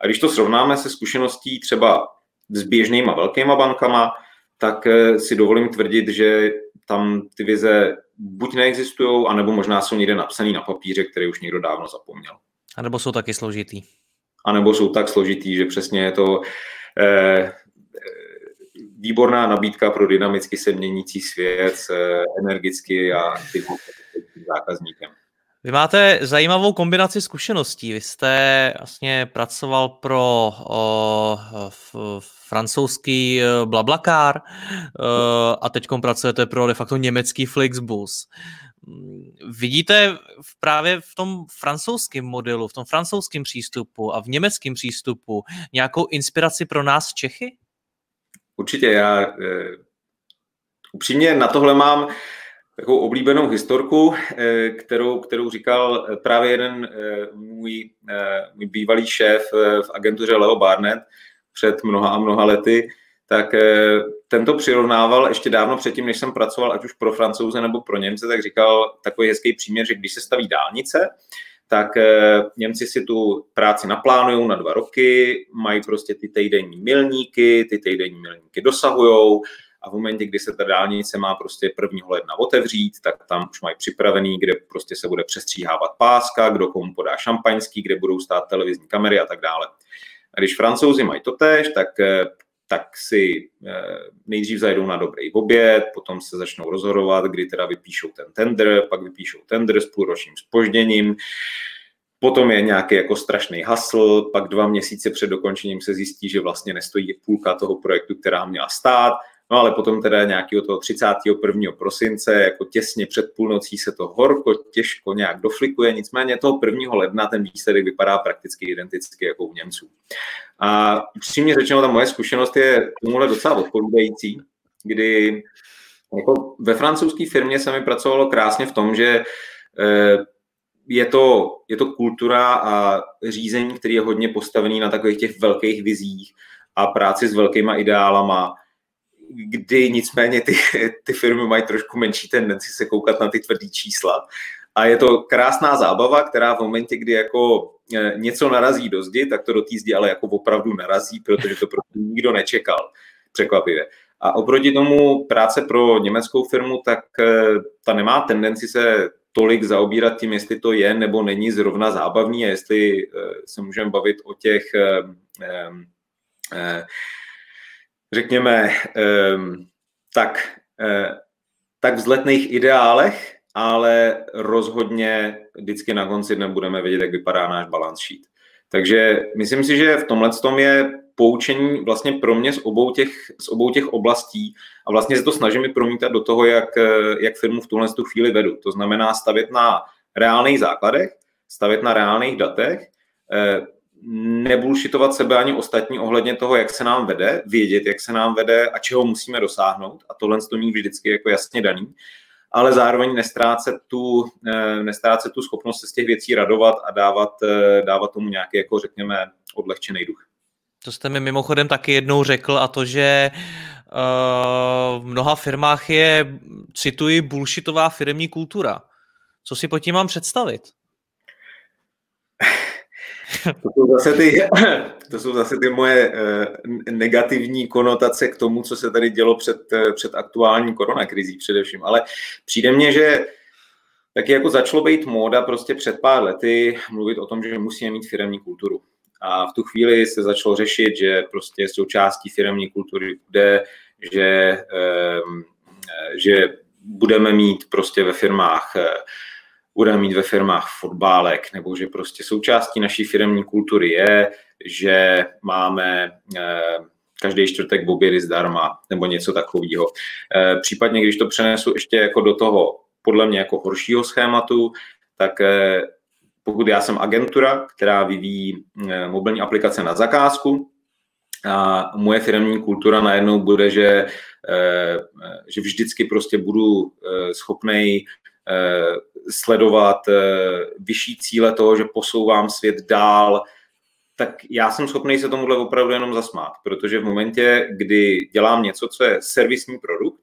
A když to srovnáme se zkušeností třeba s běžnýma velkýma bankama, tak eh, si dovolím tvrdit, že tam ty vize buď neexistují, anebo možná jsou někde napsaný na papíře, který už někdo dávno zapomněl. A nebo jsou taky složitý. A nebo jsou tak složitý, že přesně je to eh, výborná nabídka pro dynamicky se měnící svět, energicky a zákazníkem. Vy máte zajímavou kombinaci zkušeností. Vy jste vlastně pracoval pro o, f, francouzský e, Blablacar e, a teď pracujete pro de facto německý Flixbus. Vidíte v právě v tom francouzském modelu, v tom francouzském přístupu a v německém přístupu nějakou inspiraci pro nás Čechy? Určitě, já e, upřímně na tohle mám takovou oblíbenou historku, eh, kterou, kterou říkal eh, právě jeden eh, můj, můj bývalý šéf v agentuře Leo Barnett před mnoha a mnoha lety, tak tento přirovnával ještě dávno předtím, než jsem pracoval, ať už pro francouze nebo pro Němce, tak říkal takový hezký příměr, že když se staví dálnice, tak Němci si tu práci naplánují na dva roky, mají prostě ty týdenní milníky, ty týdenní milníky dosahujou, a v momentě, kdy se ta dálnice má prostě 1. ledna otevřít, tak tam už mají připravený, kde prostě se bude přestříhávat páska, kdo komu podá šampaňský, kde budou stát televizní kamery a tak dále. A když francouzi mají to tež, tak eh, tak si eh, nejdřív zajdou na dobrý oběd, potom se začnou rozhodovat, kdy teda vypíšou ten tender, pak vypíšou tender s půlročním spožděním, Potom je nějaký jako strašný hasl, pak dva měsíce před dokončením se zjistí, že vlastně nestojí půlka toho projektu, která měla stát. No ale potom teda nějakého toho 31. prosince, jako těsně před půlnocí se to horko, těžko nějak doflikuje, nicméně toho 1. ledna ten výsledek vypadá prakticky identicky jako u Němců. A upřímně řečeno, ta moje zkušenost je tomuhle docela odpovídající, kdy jako ve francouzské firmě se mi pracovalo krásně v tom, že eh, je to, je to kultura a řízení, který je hodně postavený na takových těch velkých vizích a práci s velkýma ideálama, kdy nicméně ty, ty firmy mají trošku menší tendenci se koukat na ty tvrdý čísla. A je to krásná zábava, která v momentě, kdy jako něco narazí do zdi, tak to do té zdi ale jako opravdu narazí, protože to prostě nikdo nečekal. Překvapivě. A oproti tomu práce pro německou firmu, tak e, ta nemá tendenci se tolik zaobírat tím, jestli to je nebo není zrovna zábavný a jestli e, se můžeme bavit o těch řekněme, tak, tak vzletných ideálech, ale rozhodně vždycky na konci dne budeme vědět, jak vypadá náš balance sheet. Takže myslím si, že v tomhle tom je poučení vlastně pro mě z obou těch, z obou těch oblastí a vlastně se to snažím i promítat do toho, jak, jak firmu v tuhle tu chvíli vedu. To znamená stavět na reálných základech, stavět na reálných datech, eh, nebulšitovat sebe ani ostatní ohledně toho, jak se nám vede, vědět, jak se nám vede a čeho musíme dosáhnout. A tohle to mít vždycky jako jasně daný. Ale zároveň nestrácet tu, eh, nestrácet tu schopnost se z těch věcí radovat a dávat, eh, dávat tomu nějaký, jako řekněme, odlehčený duch. To jste mi mimochodem taky jednou řekl a to, že uh, v mnoha firmách je, cituji, bullshitová firmní kultura. Co si pod tím mám představit? To jsou zase ty, to jsou zase ty moje eh, negativní konotace k tomu, co se tady dělo před, eh, před aktuální koronakrizí především. Ale přijde mně, že taky jako začalo být móda prostě před pár lety mluvit o tom, že musíme mít firemní kulturu. A v tu chvíli se začalo řešit, že prostě součástí firemní kultury bude, že, ehm, že budeme mít prostě ve firmách budeme mít ve firmách fotbálek, nebo že prostě součástí naší firmní kultury je, že máme eh, každý čtvrtek obědy zdarma, nebo něco takového. Eh, případně, když to přenesu ještě jako do toho, podle mě jako horšího schématu, tak eh, pokud já jsem agentura, která vyvíjí mobilní aplikace na zakázku, a moje firmní kultura najednou bude, že, že vždycky prostě budu schopnej sledovat eh, vyšší cíle toho, že posouvám svět dál, tak já jsem schopný se tomuhle opravdu jenom zasmát, protože v momentě, kdy dělám něco, co je servisní produkt,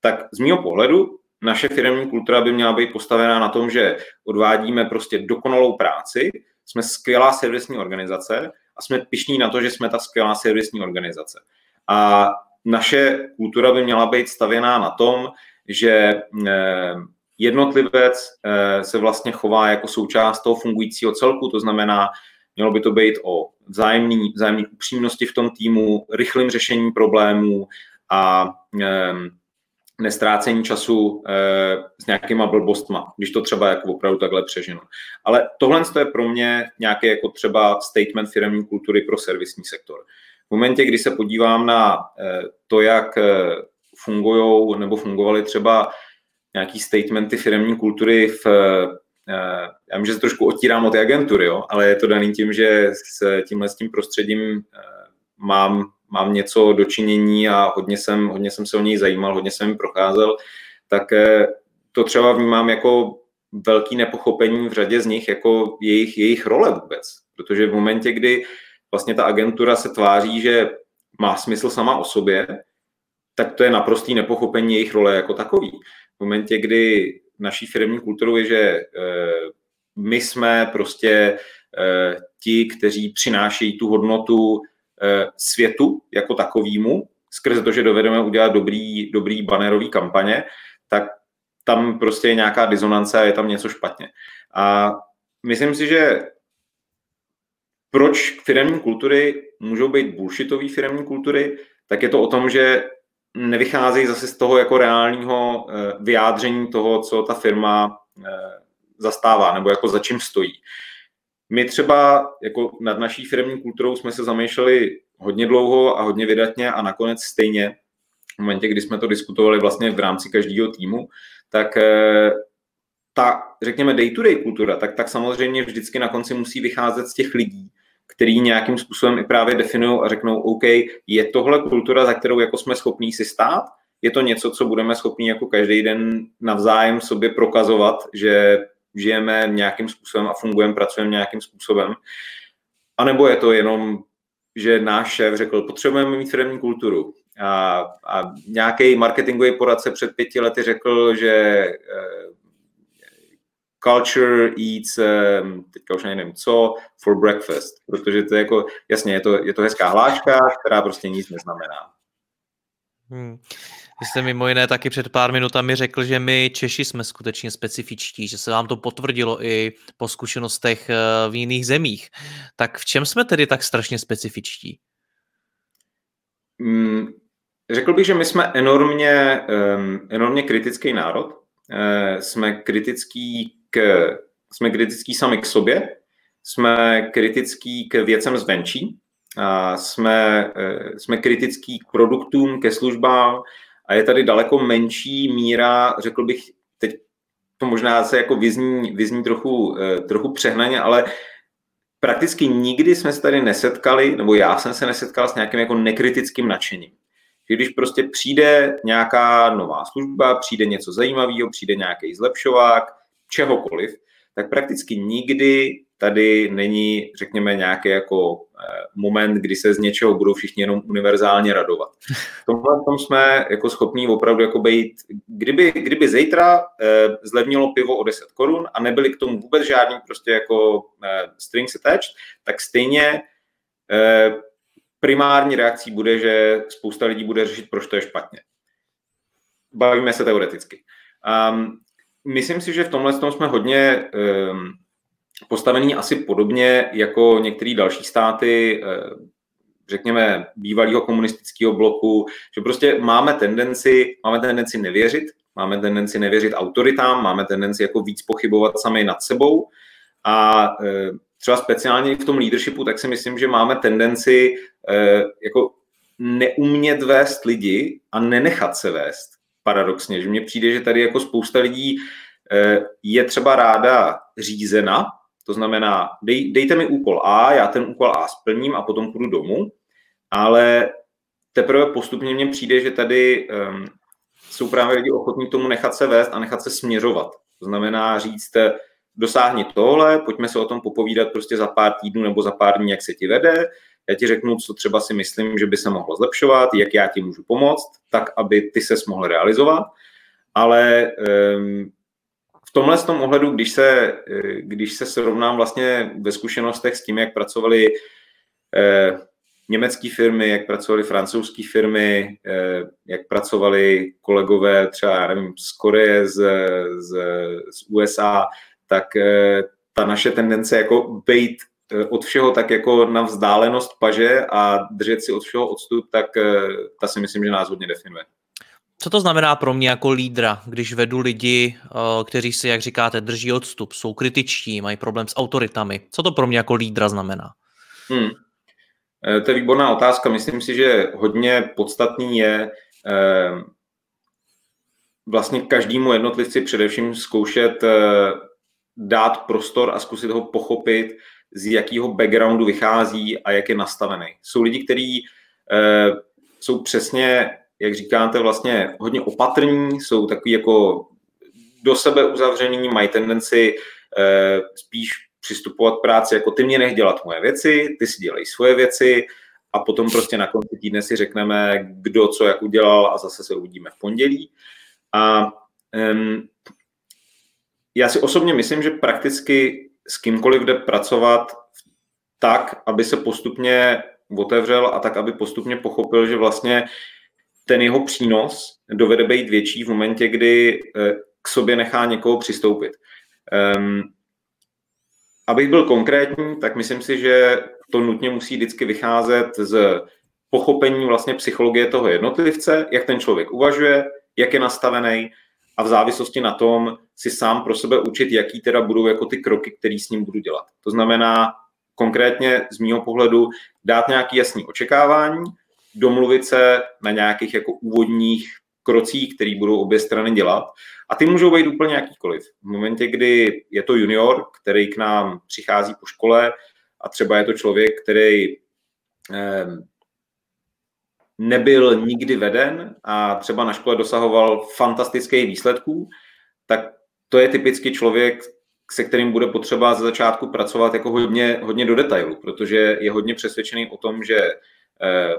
tak z mého pohledu naše firmní kultura by měla být postavená na tom, že odvádíme prostě dokonalou práci, jsme skvělá servisní organizace a jsme pišní na to, že jsme ta skvělá servisní organizace. A naše kultura by měla být stavěná na tom, že eh, jednotlivec eh, se vlastně chová jako součást toho fungujícího celku, to znamená, mělo by to být o vzájemný, vzájemný upřímnosti v tom týmu, rychlým řešení problémů a ehm, nestrácení času eh, s nějakýma blbostma, když to třeba jako opravdu takhle přeženu. Ale tohle je pro mě nějaký jako třeba statement firmní kultury pro servisní sektor. V momentě, kdy se podívám na eh, to, jak fungují nebo fungovaly třeba nějaký statementy firmní kultury v eh, já vím, že se trošku otírám od té agentury, jo, ale je to daný tím, že s tímhle s tím prostředím eh, mám mám něco dočinění a hodně jsem, hodně jsem se o něj zajímal, hodně jsem procházel, tak eh, to třeba vnímám jako velký nepochopení v řadě z nich, jako jejich, jejich role vůbec. Protože v momentě, kdy vlastně ta agentura se tváří, že má smysl sama o sobě, tak to je naprostý nepochopení jejich role jako takový. V momentě, kdy naší firmní kulturou je, že eh, my jsme prostě eh, ti, kteří přinášejí tu hodnotu Eh, světu jako takovýmu, skrze to, že dovedeme udělat dobrý, dobrý banerový kampaně, tak tam prostě je nějaká disonance a je tam něco špatně. A myslím si, že proč firmní kultury můžou být bullshitové firmní kultury, tak je to o tom, že nevycházejí zase z toho jako reálního eh, vyjádření toho, co ta firma eh, zastává nebo jako za čím stojí. My třeba jako nad naší firmní kulturou jsme se zamýšleli hodně dlouho a hodně vydatně a nakonec stejně v momentě, kdy jsme to diskutovali vlastně v rámci každého týmu, tak eh, ta, řekněme, day-to-day kultura, tak, tak samozřejmě vždycky na konci musí vycházet z těch lidí, který nějakým způsobem i právě definují a řeknou, OK, je tohle kultura, za kterou jako jsme schopní si stát, je to něco, co budeme schopni jako každý den navzájem sobě prokazovat, že žijeme nějakým způsobem a fungujeme, pracujeme nějakým způsobem. A nebo je to jenom, že náš šéf řekl, potřebujeme mít firmní kulturu. A, a nějaký marketingový poradce před pěti lety řekl, že uh, culture eats, um, teďka už nevím co, for breakfast, protože to je jako, jasně, je to, je to hezká hláška, která prostě nic neznamená. Hmm. Vy jste mimo jiné taky před pár minutami řekl, že my Češi jsme skutečně specifičtí, že se vám to potvrdilo i po zkušenostech eh, v jiných zemích. Tak v čem jsme tedy tak strašně specifičtí? Mm, řekl bych, že my jsme enormně, um, enormně kritický národ. Uh, jsme kritický k, jsme kritický sami k sobě, jsme kritický k věcem zvenčí, a jsme, uh, jsme kritický k produktům, ke službám, a je tady daleko menší míra, řekl bych, teď to možná se jako vyzní, vyzní trochu, eh, trochu přehnaně, ale prakticky nikdy jsme se tady nesetkali, nebo já jsem se nesetkal s nějakým jako nekritickým nadšením. Když prostě přijde nějaká nová služba, přijde něco zajímavého, přijde nějaký zlepšovák, čehokoliv, tak prakticky nikdy tady není, řekněme, nějaký jako eh, moment, kdy se z něčeho budou všichni jenom univerzálně radovat. V tomhle tom jsme jako schopní opravdu jako být, kdyby, kdyby zítra eh, zlevnilo pivo o 10 korun a nebyly k tomu vůbec žádný prostě jako eh, strings attached, tak stejně eh, primární reakcí bude, že spousta lidí bude řešit, proč to je špatně. Bavíme se teoreticky. Um, myslím si, že v tomhle tom jsme hodně um, postavený asi podobně jako některé další státy, eh, řekněme, bývalého komunistického bloku, že prostě máme tendenci, máme tendenci nevěřit, máme tendenci nevěřit autoritám, máme tendenci jako víc pochybovat sami nad sebou a eh, třeba speciálně v tom leadershipu, tak si myslím, že máme tendenci eh, jako neumět vést lidi a nenechat se vést. Paradoxně, že mně přijde, že tady jako spousta lidí je třeba ráda řízena, to znamená, dej, dejte mi úkol A, já ten úkol A splním a potom půjdu domů, ale teprve postupně mně přijde, že tady um, jsou právě lidi ochotní tomu nechat se vést a nechat se směřovat. To znamená říct, dosáhni tohle, pojďme se o tom popovídat prostě za pár týdnů nebo za pár dní, jak se ti vede, já ti řeknu, co třeba si myslím, že by se mohlo zlepšovat, jak já ti můžu pomoct, tak, aby ty se mohl realizovat, ale um, tomhle z tom ohledu, když se, eh, když se srovnám vlastně ve zkušenostech s tím, jak pracovali eh, německé firmy, jak pracovali francouzské firmy, eh, jak pracovali kolegové třeba, já nevím, z Koreje, z, z, z USA, tak eh, ta naše tendence jako být od všeho tak jako na vzdálenost paže a držet si od všeho odstup, tak eh, ta si myslím, že nás hodně definuje. Co to znamená pro mě jako lídra, když vedu lidi, eh, kteří si, jak říkáte, drží odstup, jsou kritičtí, mají problém s autoritami? Co to pro mě jako lídra znamená? Hmm. Eh, to je výborná otázka. Myslím si, že hodně podstatný je eh, vlastně každému jednotlivci především zkoušet dát prostor a zkusit ho pochopit, z jakého backgroundu vychází a jak je nastavený. Jsou lidi, kteří jsou přesně jak říkáte, vlastně hodně opatrní, jsou takový jako do sebe uzavření, mají tendenci eh, spíš přistupovat k práci jako ty mě nech dělat moje věci, ty si dělej svoje věci a potom prostě na konci týdne si řekneme, kdo co jak udělal a zase se uvidíme v pondělí. A um, já si osobně myslím, že prakticky s kýmkoliv jde pracovat tak, aby se postupně otevřel a tak, aby postupně pochopil, že vlastně ten jeho přínos dovede být větší v momentě, kdy eh, k sobě nechá někoho přistoupit. Um, abych byl konkrétní, tak myslím si, že to nutně musí vždycky vycházet z pochopení vlastně psychologie toho jednotlivce, jak ten člověk uvažuje, jak je nastavený a v závislosti na tom si sám pro sebe učit, jaký teda budou jako ty kroky, které s ním budu dělat. To znamená konkrétně z mého pohledu dát nějaké jasné očekávání, domluvit se na nějakých jako úvodních krocích, které budou obě strany dělat. A ty můžou být úplně jakýkoliv. V momentě, kdy je to junior, který k nám přichází po škole a třeba je to člověk, který eh, nebyl nikdy veden a třeba na škole dosahoval fantastických výsledků, tak to je typicky člověk, se kterým bude potřeba za začátku pracovat jako hodně, hodně do detailu, protože je hodně přesvědčený o tom, že eh,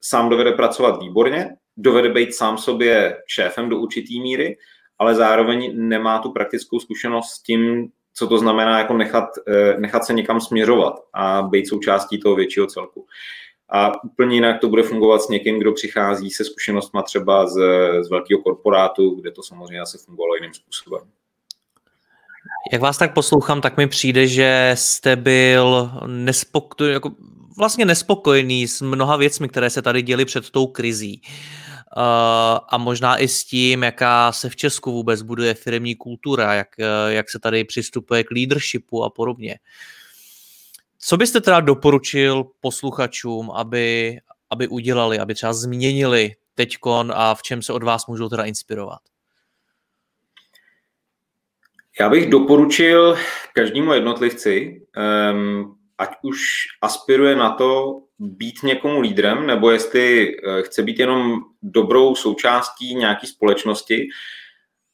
sám dovede pracovat výborně, dovede být sám sobě šéfem do určitý míry, ale zároveň nemá tu praktickou zkušenost s tím, co to znamená jako nechat, eh, nechat se někam směřovat a být součástí toho většího celku. A úplně jinak to bude fungovat s někým, kdo přichází se zkušenostma třeba z, z velkého korporátu, kde to samozřejmě asi fungovalo jiným způsobem. Jak vás tak poslouchám, tak mi přijde, že jste byl nespokojený, jako vlastně nespokojený s mnoha věcmi, které se tady děly před tou krizí. Uh, a možná i s tím, jaká se v Česku vůbec buduje firmní kultura, jak, uh, jak se tady přistupuje k leadershipu a podobně. Co byste teda doporučil posluchačům, aby, aby udělali, aby třeba změnili teďkon a v čem se od vás můžou teda inspirovat? Já bych doporučil každému jednotlivci, um, ať už aspiruje na to být někomu lídrem, nebo jestli eh, chce být jenom dobrou součástí nějaké společnosti,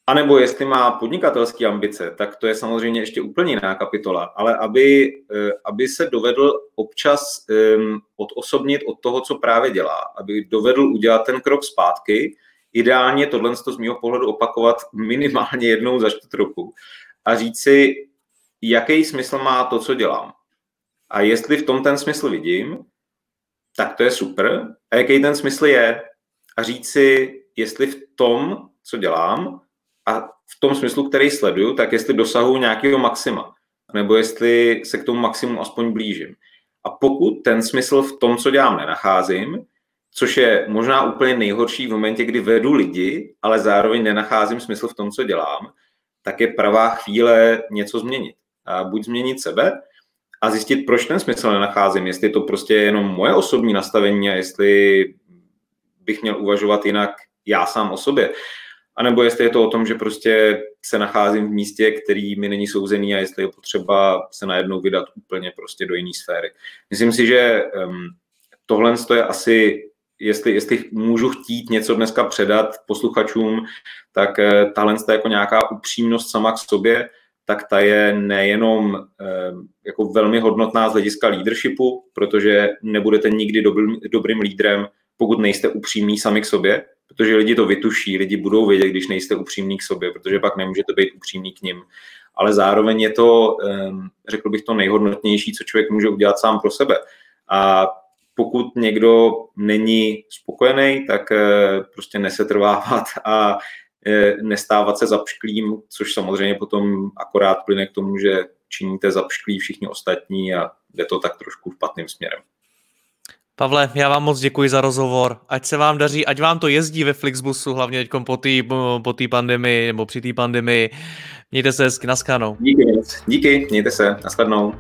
anebo jestli má podnikatelské ambice, tak to je samozřejmě ještě úplně jiná kapitola, ale aby, eh, aby se dovedl občas um, odosobnit od toho, co právě dělá, aby dovedl udělat ten krok zpátky, ideálně tohle z mého pohledu opakovat minimálně jednou za čtvrt roku a říct si, jaký smysl má to, co dělám a jestli v tom ten smysl vidím, tak to je super. A jaký ten smysl je? A říct si, jestli v tom, co dělám, a v tom smyslu, který sleduju, tak jestli dosahuju nějakého maxima, nebo jestli se k tomu maximu aspoň blížím. A pokud ten smysl v tom, co dělám, nenacházím, což je možná úplně nejhorší v momentě, kdy vedu lidi, ale zároveň nenacházím smysl v tom, co dělám, tak je pravá chvíle něco změnit. A buď změnit sebe, a zjistit, proč ten smysl nenacházím, jestli to prostě je jenom moje osobní nastavení a jestli bych měl uvažovat jinak já sám o sobě. A nebo jestli je to o tom, že prostě se nacházím v místě, který mi není souzený a jestli je potřeba se najednou vydat úplně prostě do jiné sféry. Myslím si, že um, tohle je asi, jestli, jestli můžu chtít něco dneska předat posluchačům, tak uh, tahle jako nějaká upřímnost sama k sobě, tak ta je nejenom ehm, jako velmi hodnotná z hlediska leadershipu, protože nebudete nikdy dobrým, dobrým lídrem, pokud nejste upřímní sami k sobě, protože lidi to vytuší, lidi budou vědět, když nejste upřímní k sobě, protože pak nemůžete být upřímný k nim. Ale zároveň je to, ehm, řekl bych, to nejhodnotnější, co člověk může udělat sám pro sebe. A pokud někdo není spokojený, tak eh, prostě nesetrvávat a Eh, nestávat se zapšklým, což samozřejmě potom akorát plyne k tomu, že činíte zapšklí všichni ostatní a jde to tak trošku špatným směrem. Pavle, já vám moc děkuji za rozhovor. Ať se vám daří, ať vám to jezdí ve Flixbusu, hlavně teď po té po pandemii nebo při té pandemii. Mějte se hezky, naschledanou. Díky, díky, mějte se, naschledanou.